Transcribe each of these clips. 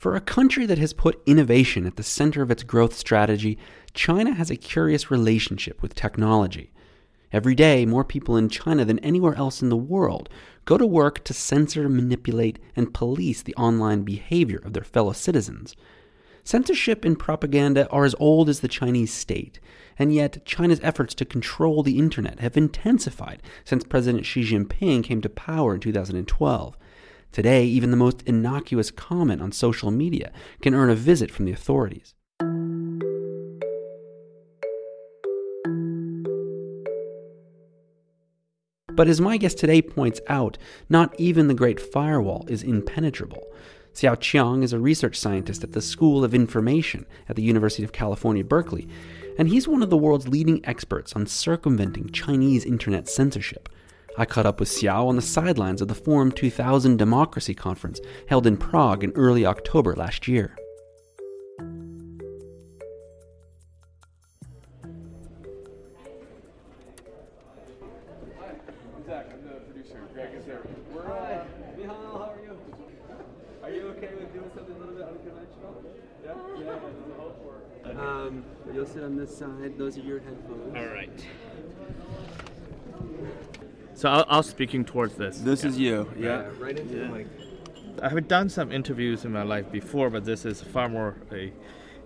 For a country that has put innovation at the center of its growth strategy, China has a curious relationship with technology. Every day, more people in China than anywhere else in the world go to work to censor, manipulate, and police the online behavior of their fellow citizens. Censorship and propaganda are as old as the Chinese state, and yet China's efforts to control the internet have intensified since President Xi Jinping came to power in 2012. Today, even the most innocuous comment on social media can earn a visit from the authorities. But as my guest today points out, not even the Great Firewall is impenetrable. Xiao Qiang is a research scientist at the School of Information at the University of California, Berkeley, and he's one of the world's leading experts on circumventing Chinese internet censorship. I caught up with Xiao on the sidelines of the Forum 2000 Democracy Conference held in Prague in early October last year. Hi, I'm Zach, I'm the producer. Greg is here. Are you okay with doing something a little bit unconventional? Yeah. Um, you'll sit on this side. Those are your headphones. All right. So I'll, I'll speaking towards this. This is you. Yeah. right into the mic. I have done some interviews in my life before, but this is far more a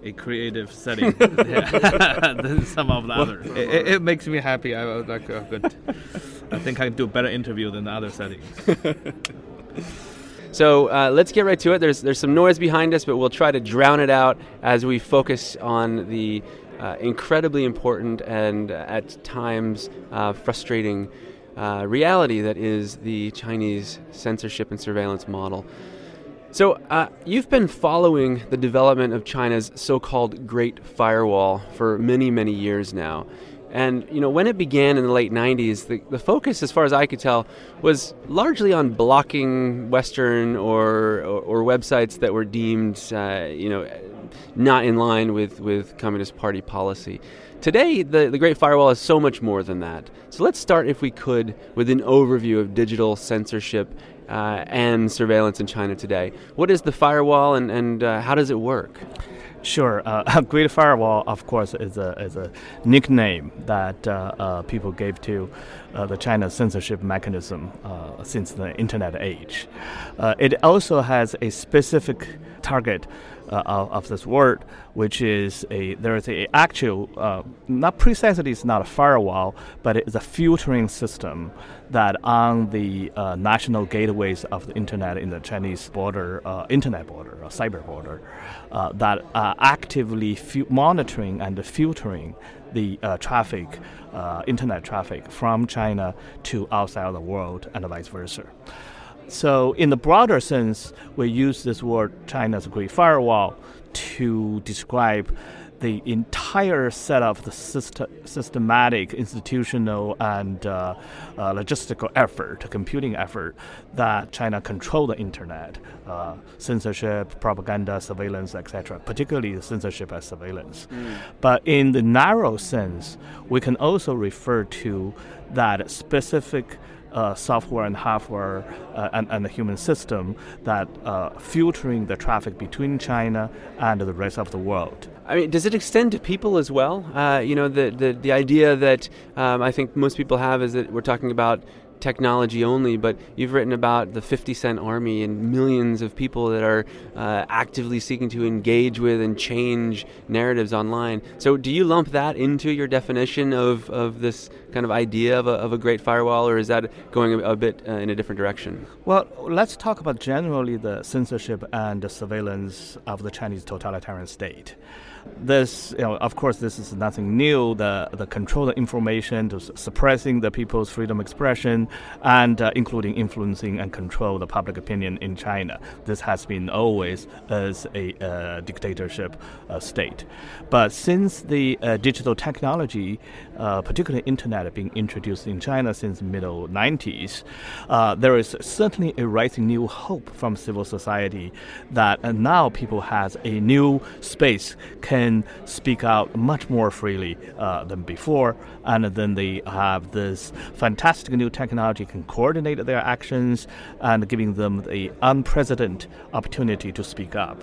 a creative setting than some of the others. It, it, it makes me happy. I would like a good. I think I can do a better interview than the other settings. So uh, let's get right to it. There's there's some noise behind us, but we'll try to drown it out as we focus on the uh, incredibly important and uh, at times uh, frustrating uh, reality that is the Chinese censorship and surveillance model. So, uh, you've been following the development of China's so called Great Firewall for many, many years now. And you know, when it began in the late '90s, the, the focus, as far as I could tell, was largely on blocking Western or or, or websites that were deemed, uh, you know, not in line with with Communist Party policy. Today, the, the Great Firewall is so much more than that. So let's start, if we could, with an overview of digital censorship uh, and surveillance in China today. What is the firewall, and and uh, how does it work? Sure. Uh, Great Firewall, of course, is a, is a nickname that uh, uh, people gave to uh, the China censorship mechanism uh, since the internet age. Uh, it also has a specific target uh, of, of, this word, which is a there is a actual uh, not precisely it's not a firewall, but it's a filtering system that on the uh, national gateways of the internet in the Chinese border, uh, internet border, or cyber border, uh, that are actively fu- monitoring and filtering the uh, traffic, internet traffic from China to outside of the world and vice versa. So, in the broader sense, we use this word China's Great Firewall to describe the entire set of the system, systematic, institutional, and uh, uh, logistical effort, computing effort that China control the internet, uh, censorship, propaganda, surveillance, etc. Particularly censorship and surveillance. Mm. But in the narrow sense, we can also refer to that specific uh, software and hardware uh, and, and the human system that uh, filtering the traffic between China and the rest of the world. I mean, does it extend to people as well? Uh, you know, the, the, the idea that um, I think most people have is that we're talking about technology only, but you've written about the 50 Cent Army and millions of people that are uh, actively seeking to engage with and change narratives online. So, do you lump that into your definition of, of this kind of idea of a, of a great firewall, or is that going a, a bit uh, in a different direction? Well, let's talk about generally the censorship and the surveillance of the Chinese totalitarian state this, you know, of course, this is nothing new. The the control of information, to suppressing the people's freedom of expression, and uh, including influencing and control the public opinion in China. This has been always as a uh, dictatorship uh, state. But since the uh, digital technology, uh, particularly internet, being introduced in China since middle 90s, uh, there is certainly a rising new hope from civil society that now people has a new space can speak out much more freely uh, than before, and then they have this fantastic new technology can coordinate their actions and giving them the unprecedented opportunity to speak up.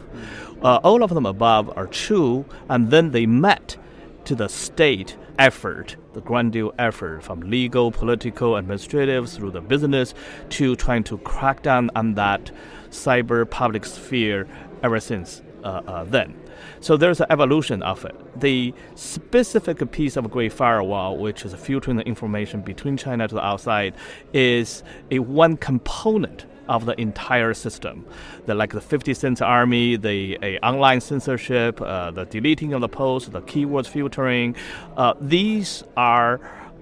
Uh, all of them above are true, and then they met to the state effort, the grandeur effort from legal, political, administrative through the business to trying to crack down on that cyber public sphere ever since uh, uh, then. So there's an evolution of it. The specific piece of Great Firewall, which is filtering the information between China to the outside, is a one component of the entire system. The like the 50 cent army, the online censorship, uh, the deleting of the posts, the keywords filtering. Uh, these are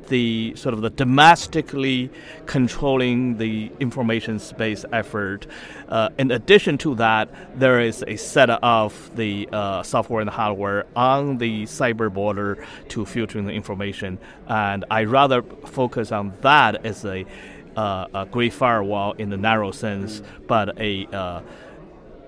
the sort of the domestically controlling the information space effort. Uh, in addition to that, there is a set of the uh, software and hardware on the cyber border to filtering the information, and I rather focus on that as a, uh, a great firewall in the narrow sense, but a uh,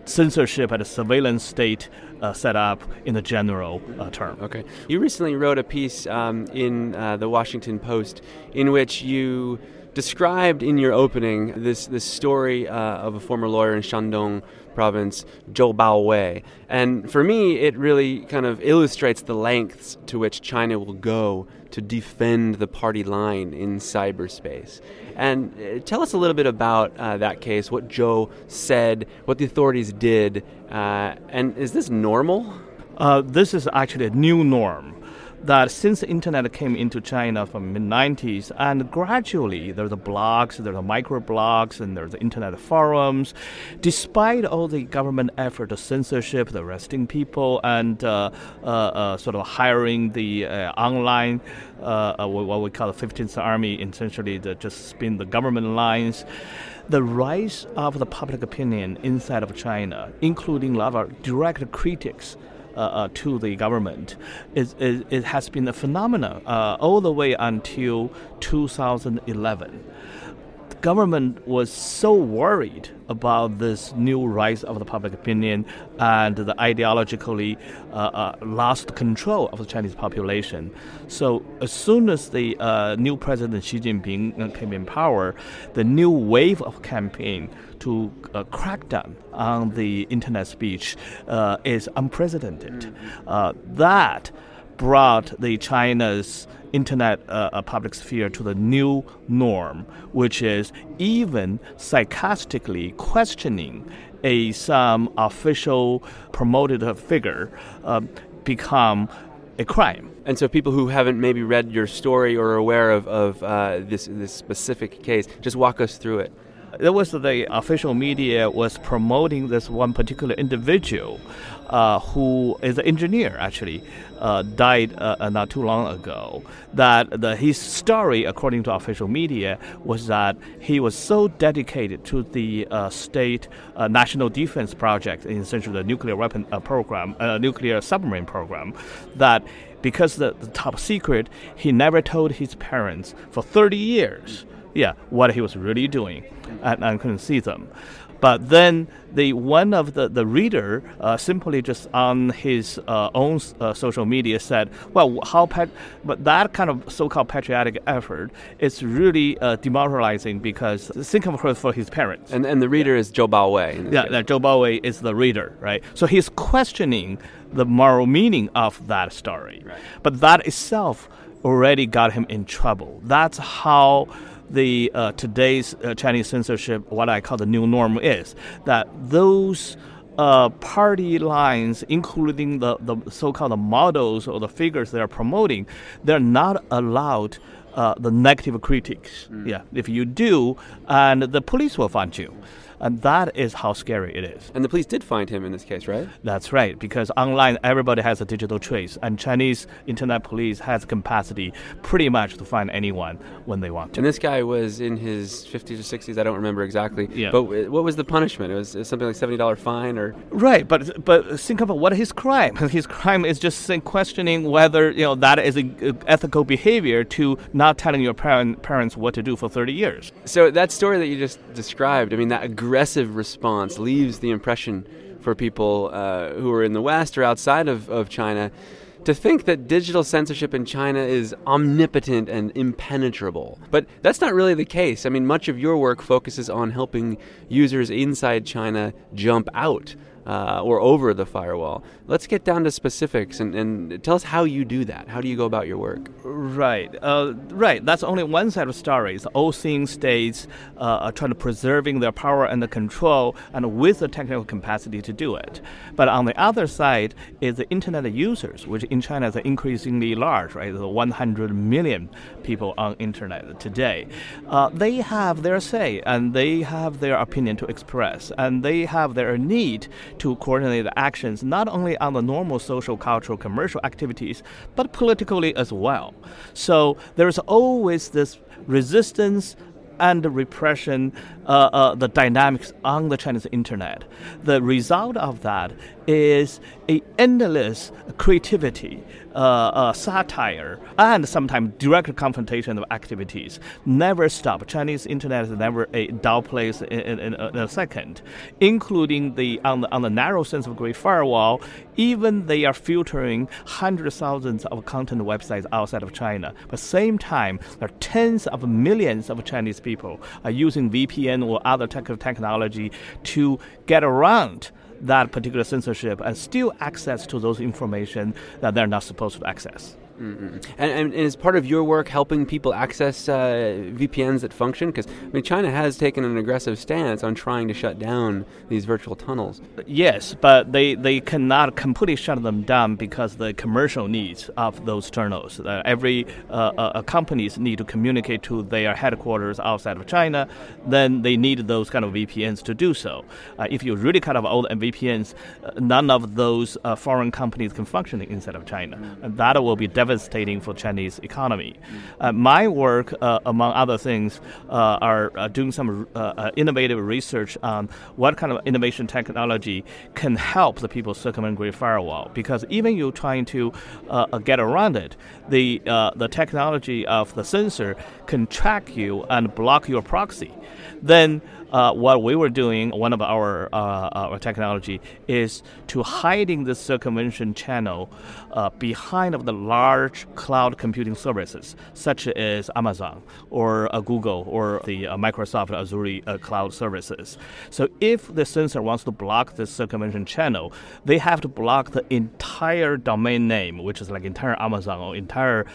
censorship and a surveillance state uh, set up in the general uh, term. Okay. You recently wrote a piece um, in uh, the Washington Post in which you described in your opening this this story uh, of a former lawyer in Shandong province, Zhou Baowei. And for me, it really kind of illustrates the lengths to which China will go to defend the party line in cyberspace. And uh, tell us a little bit about uh, that case, what Zhou said, what the authorities did, uh, and is this normal? Uh, this is actually a new norm that since the internet came into China from mid 90s, and gradually there's the blogs, there's the microblogs, and there's the internet forums. Despite all the government effort, the censorship, the arresting people, and uh, uh, uh, sort of hiring the uh, online, uh, uh, what we call the 50 Cent Army, essentially to just spin the government lines the rise of the public opinion inside of China, including a lot of direct critics to the government. It, it, it, has been a phenomenon uh, all the way until 2011 government was so worried about this new rise of the public opinion and the ideologically uh, uh, lost control of the Chinese population. So as soon as the uh, new president Xi Jinping came in power, the new wave of campaign to uh, crack down on the internet speech uh, is unprecedented. Uh, that brought the China's internet uh, public sphere to the new norm, which is even sarcastically questioning a some official promoted figure uh, become a crime. And so, people who haven't maybe read your story or are aware of, of uh, this this specific case, just walk us through it. There was the official media was promoting this one particular individual uh, who is an engineer actually uh, died uh, uh, not too long ago. That the, his story, according to official media, was that he was so dedicated to the uh, state uh, national defense project, in essentially the nuclear weapon program, nuclear submarine program, that because the, the top secret, he never told his parents for 30 years yeah, what he was really doing, and, and couldn't see them. But then the one of the the reader uh, simply just on his uh, own uh, social media said, "Well, how pat- but that kind of so-called patriotic effort is really uh, demoralizing because think of her for his parents." And and the reader is Zhou Baowei. Yeah, that Zhou Baowei is the reader, right? So he's questioning the moral meaning of that story, right. but that itself already got him in trouble. That's how the uh, today's uh, Chinese censorship, what I call the new norm, is that those uh, party lines, including the, the so-called models or the figures they are promoting, they're not allowed uh, the negative critics. Mm. Yeah, if you do, and the police will find you. And that is how scary it is. And the police did find him in this case, right? That's right, because online everybody has a digital trace, and Chinese internet police has capacity pretty much to find anyone when they want to. And this guy was in his 50s or 60s, I don't remember exactly. Yeah. But what was the punishment? It was, it was something like $70 fine or? Right, but but think about what his crime. His crime is just questioning whether, you know, that is a, ethical behavior to not telling your parent, parents what to do for 30 years. So that story that you just described, I mean, that aggressive response leaves the impression for people uh, who are in the West or outside of, of China to think that digital censorship in China is omnipotent and impenetrable. But that's not really the case. I mean, much of your work focuses on helping users inside China jump out uh, or over the firewall. Let's get down to specifics and, and, tell us how you do that. How do you go about your work? Right, uh, right. That's only one side of stories. All seeing states uh, are trying to preserving their power and the control, and with the technical capacity to do it. But on the other side is the internet users, which in China is increasingly large. Right, the 100 million people on internet today. Uh, they have their say and they have their opinion to express, and they have their need to coordinate actions not only on the normal social, cultural, commercial activities, but politically as well. So there's always this resistance and repression, uh, uh, the dynamics on the Chinese internet. The result of that is a endless creativity, uh, uh, satire, and sometimes direct confrontation of activities. Never stop. Chinese internet is never a dull place in, in, in, a second, including the on the on the narrow sense of Great Firewall. Even they are filtering hundreds of thousands of content websites outside of China. But same time, there are tens of millions of Chinese people are using VPN or other tech technology to get around that particular censorship and still access to those information that they're not supposed to access. Mm-hmm. And, and, is part of your work helping people access uh, VPNs that function? Because I mean, China has taken an aggressive stance on trying to shut down these virtual tunnels. Yes, but they, they cannot completely shut them down because the commercial needs of those tunnels. Uh, every uh, uh, uh companies need to communicate to their headquarters outside of China. Then they need those kind of VPNs to do so. Uh, if you really cut off all the VPNs, none of those foreign companies can function inside of China. And that will be devastating devastating for Chinese economy. Uh, my work, uh, among other things, uh, are uh, doing some uh, innovative research on what kind of innovation technology can help the people circumvent Great Firewall. Because even you trying to get around it, the the technology of the censor can track you and block your proxy. Then uh, what we were doing, one of our, uh, our technology, is to hiding the circumvention channel uh, behind of the large cloud computing services, such as Amazon or uh, Google or the uh, Microsoft Azure uh, cloud services. So if the censor wants to block the circumvention channel, they have to block the entire domain name, which is like entire Amazon or entire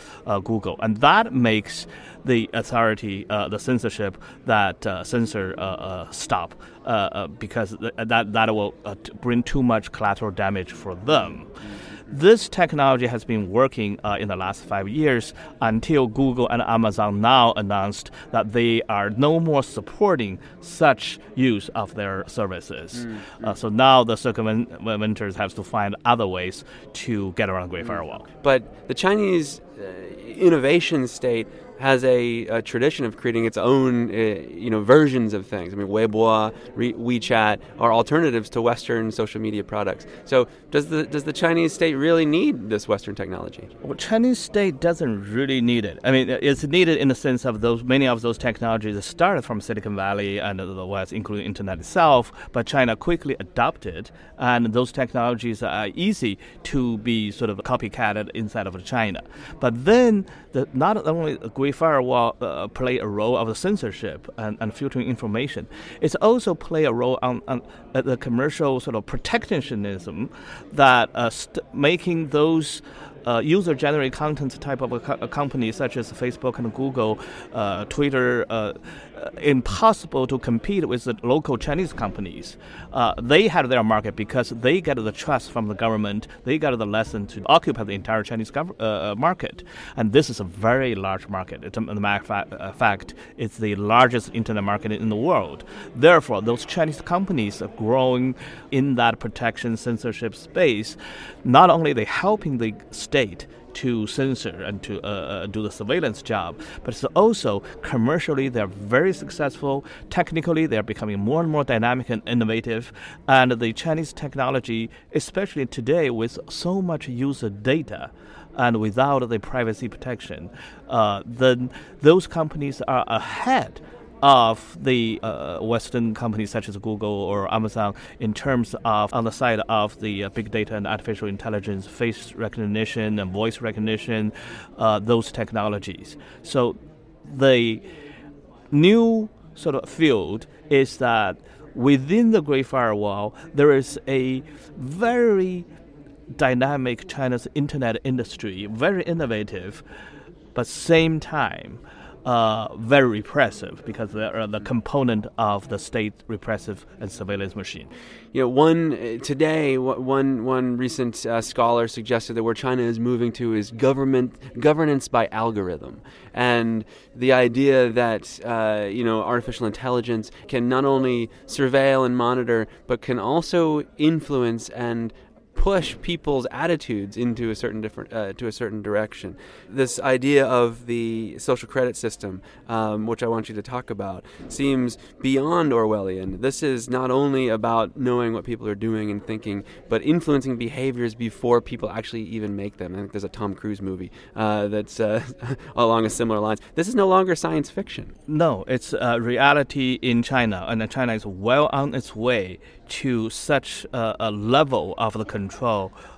Google, and that makes the authority, the censorship that censor uh, stop uh, uh, because th- that that will bring too much collateral damage for them. This technology has been working uh, in the last five years until Google and Amazon now announced that they are no more supporting such use of their services. Mm. Uh, so now the circumventors have to find other ways to get around Great mm. Firewall. But the Chinese uh, innovation state has a, a, tradition of creating its own, uh, you know, versions of things. I mean, Weibo, Re- WeChat are alternatives to Western social media products. So, does the does the Chinese state really need this Western technology? Well, Chinese state doesn't really need it. I mean, it's needed in the sense of those many of those technologies started from Silicon Valley and the West, including internet itself. But China quickly adopted, and those technologies are easy to be sort of copycatted inside of China. But then, the, not only Firewall uh, play a role of the censorship and, and filtering information. It's also play a role on, on uh, the commercial sort of protectionism that uh, making those uh, user-generated content type of co- a, company such as Facebook and Google, uh, Twitter, uh, impossible to compete with the local Chinese companies. Uh, they had their market because they get the trust from the government. They got the lesson to occupy the entire Chinese gov- uh, market, and this is a very large market. It's, a matter of fact, it's the largest internet market in the world. Therefore, those Chinese companies are growing in that protection censorship space. Not only they helping the state to censor and to uh, uh, do the surveillance job, but it's also commercially they're very successful. Technically, they're becoming more and more dynamic and innovative. And the Chinese technology, especially today with so much user data, and without the privacy protection, uh, then those companies are ahead of the uh, Western companies such as Google or Amazon in terms of on the side of the uh, big data and artificial intelligence, face recognition and voice recognition, uh, those technologies. So the new sort of field is that within the Great Firewall, there is a very dynamic China's internet industry, very innovative, but same time uh, very repressive because they are the component of the state repressive and surveillance machine. You know, one uh, today, one one recent uh, scholar suggested that where China is moving to is government governance by algorithm, and the idea that uh, you know artificial intelligence can not only surveil and monitor, but can also influence and push people's attitudes into a certain different uh, to a certain direction. This idea of the social credit system, um, which I want you to talk about, seems beyond Orwellian. This is not only about knowing what people are doing and thinking, but influencing behaviors before people actually even make them. I think there's a Tom Cruise movie uh, that's uh, along a similar lines. This is no longer science fiction. No, it's a reality in China, and China is well on its way to such a, a level of the control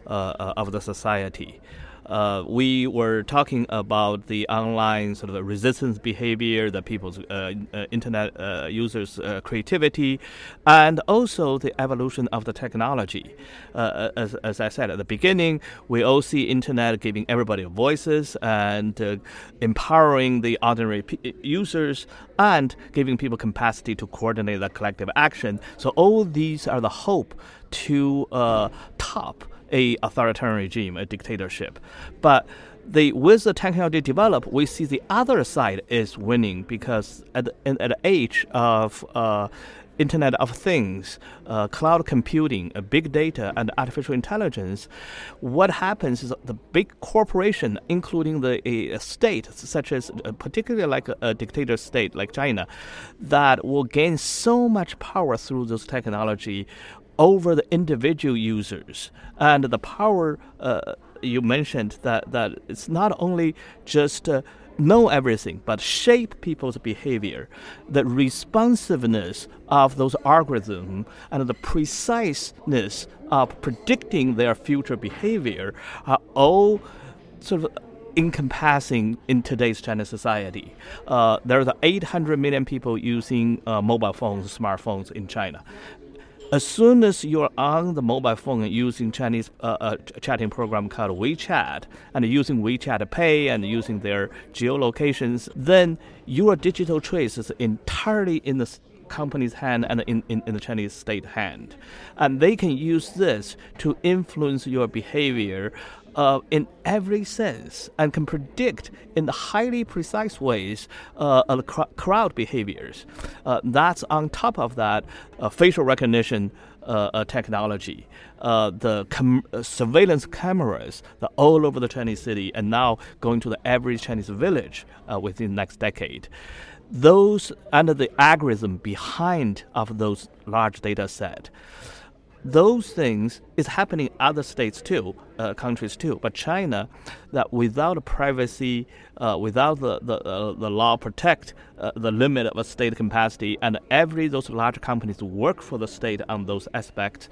uh, uh, of the society. Uh, we were talking about the online sort of resistance behavior, the people's uh, uh, internet uh, users' creativity, and also the evolution of the technology. as, as I said at the beginning, we all see internet giving everybody voices and empowering the ordinary p- users and giving people capacity to coordinate the collective action. So all these are the hope to top a authoritarian regime, a dictatorship. But the with the technology develop, we see the other side is winning because at the, at the age of uh, Internet of Things, uh, cloud computing, uh, big data, and artificial intelligence, what happens is the big corporation, including the a, state, such as uh, particularly like a, a, dictator state like China, that will gain so much power through this technology, over the individual users. And the power uh, you mentioned that that it's not only just uh, know everything but shape people's behavior. The responsiveness of those algorithms and the preciseness of predicting their future behavior are all sort of encompassing in today's China society. Uh, there are 800 million people using uh, mobile phones, smartphones in China as soon as you're on the mobile phone using Chinese uh, uh, chatting program called WeChat and using WeChat Pay and using their geolocations, then your digital trace is entirely in the company's hand and in, in, in the Chinese state hand. And they can use this to influence your behavior uh, in every sense and can predict in highly precise ways uh, cr- crowd behaviors. Uh, that's on top of that uh, facial recognition uh, uh, technology, the com- surveillance cameras all over the Chinese city and now going to the average Chinese village within the next decade. Those and the algorithm behind of those large data set those things is happening other states too, uh, countries too. But China, that without privacy, uh, without the the, uh, the law protect uh, the limit of a state capacity, and every those large companies work for the state on those aspects,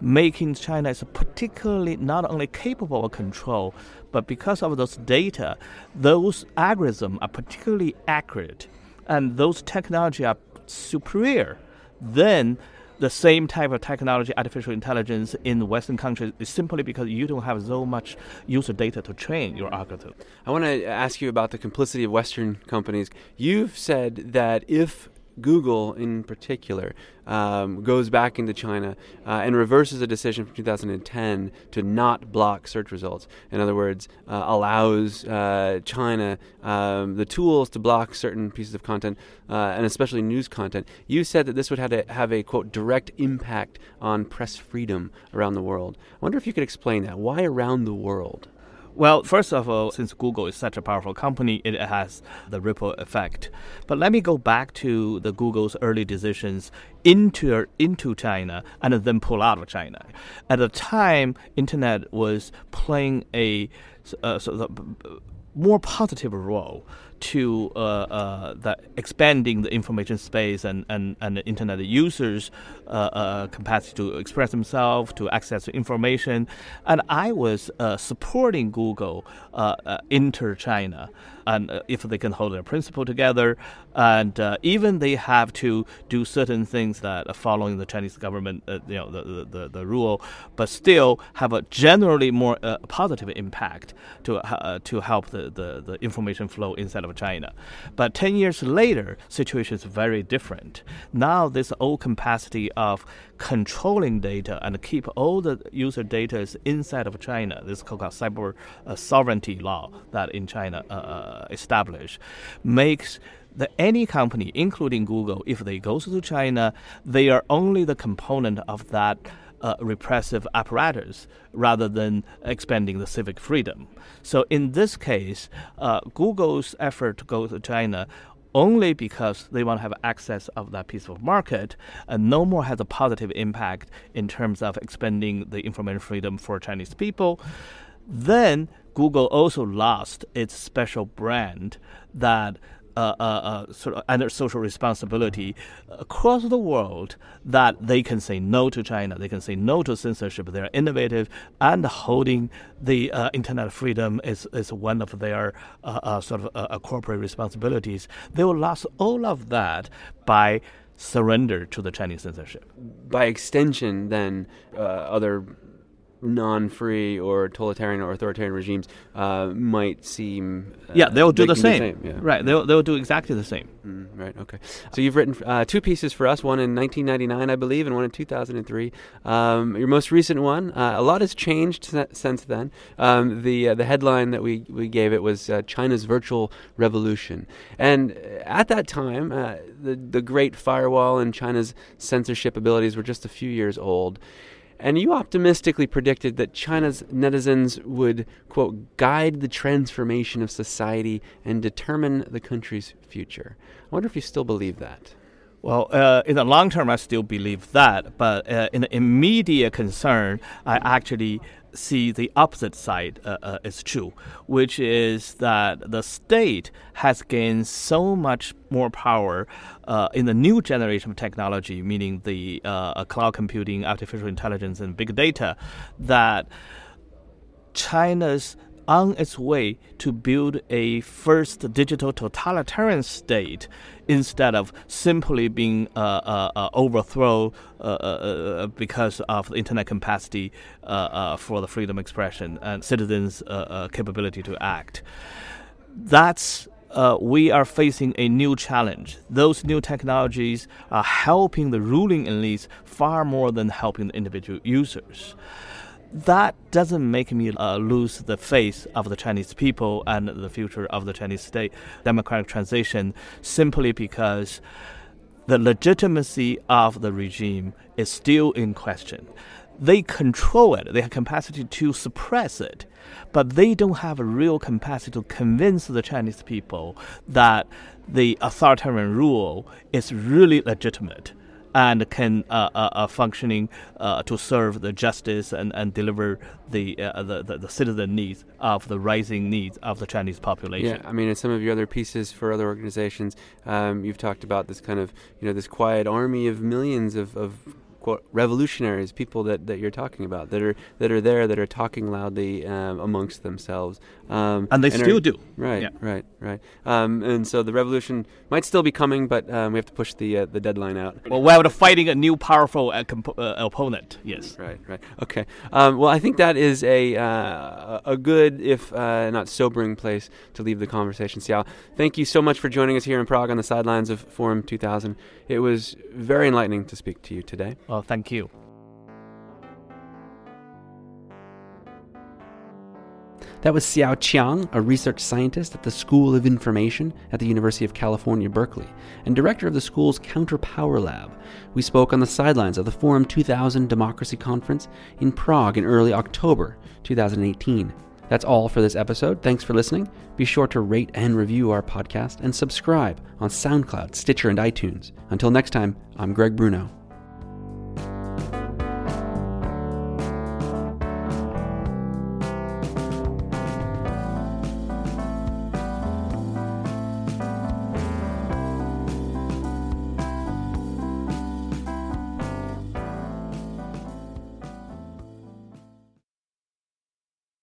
making China is particularly not only capable of control, but because of those data, those algorithms are particularly accurate, and those technology are superior. Then the same type of technology, artificial intelligence in Western countries is simply because you don't have so much user data to train your algorithm. I want to ask you about the complicity of Western companies. You've said that if Google in particular um, goes back into China uh, and reverses a decision from 2010 to not block search results. In other words, uh, allows uh, China um, the tools to block certain pieces of content uh, and especially news content. You said that this would have, to have a quote direct impact on press freedom around the world. I wonder if you could explain that. Why around the world? Well, first of all, since Google is such a powerful company, it has the ripple effect. But let me go back to the Google's early decisions into into China and then pull out of China. At the time, internet was playing a uh, sort of more positive role to uh, uh, the expanding the information space and, and, and the internet users' uh, uh capacity to express themselves, to access information. And I was uh, supporting Google uh, enter China and if they can hold their principle together, and even they have to do certain things that are following the Chinese government, you know, the, the, the, rule, but still have a generally more positive impact to to help the, the, the information flow inside of China. But ten years later, situation is very different. Now this old capacity of controlling data and keep all the user data is inside of China. This is called cyber uh, sovereignty law that in China uh, uh, established makes the, any company, including Google, if they go to China, they are only the component of that. Uh, repressive apparatus rather than expanding the civic freedom. So, in this case, uh, Google's effort to go to China only because they want to have access of that piece of market and no more has a positive impact in terms of expanding the information freedom for Chinese people. Then Google also lost its special brand that uh, uh, uh, sort of under social responsibility across the world that they can say no to China, they can say no to censorship. They are innovative and holding the uh, internet freedom is, is one of their uh, uh, sort of corporate responsibilities. They will lose all of that by surrender to the Chinese censorship. By extension, then other non-free or totalitarian or authoritarian regimes uh, might seem uh, yeah they'll do the same, the same. Yeah. right they'll, they'll do exactly the same. Mm, right okay. So you've written uh, two pieces for us one in 1999 I believe and one in 2003 um, your most recent one uh, a lot has changed since then. Um, the uh, the headline that we, we gave it was uh, China's virtual revolution. And at that time the the great firewall and China's censorship abilities were just a few years old and you optimistically predicted that China's netizens would, quote, guide the transformation of society and determine the country's future. I wonder if you still believe that. Well, uh, in the long term, I still believe that. But uh, in the immediate concern, I actually see the opposite side uh, uh, is true, which is that the state has gained so much more power uh, in the new generation of technology, meaning the uh, cloud computing, artificial intelligence, and big data, that China's on its way to build a first digital totalitarian state instead of simply being uh, uh, uh overthrown uh, uh, uh, because of the internet capacity for the freedom of expression and citizens' capability to act. That's uh, we are facing a new challenge. Those new technologies are helping the ruling elites far more than helping the individual users that doesn't make me uh, lose the faith of the Chinese people and the future of the Chinese state democratic transition simply because the legitimacy of the regime is still in question. They control it, they have capacity to suppress it, but they don't have a real capacity to convince the Chinese people that the authoritarian rule is really legitimate and can uh, uh, uh, functioning uh, to serve the justice and, and deliver the, uh, the, the, the citizen needs of the rising needs of the Chinese population. Yeah, I mean, in some of your other pieces for other organizations, um, you've talked about this kind of you know this quiet army of millions of, of quote revolutionaries, people that, that you're talking about, that are that are there, that are talking loudly um, amongst themselves, um, and they and still are, do. Right, yeah. right, right. Um, and so the revolution might still be coming, but um, we have to push the uh, the deadline out. Well, we're fighting a new powerful uh, comp- uh, opponent. Yes. Right, right. Okay. Um, well, I think that is a uh, a good, if uh, not sobering, place to leave the conversation. Xiao, thank you so much for joining us here in Prague on the sidelines of Forum 2000. It was very enlightening to speak to you today. Well, thank you. That was Xiao Qiang, a research scientist at the School of Information at the University of California, Berkeley, and director of the school's Counter Power Lab. We spoke on the sidelines of the Forum 2000 Democracy Conference in Prague in early October 2018. That's all for this episode. Thanks for listening. Be sure to rate and review our podcast and subscribe on SoundCloud, Stitcher, and iTunes. Until next time, I'm Greg Bruno.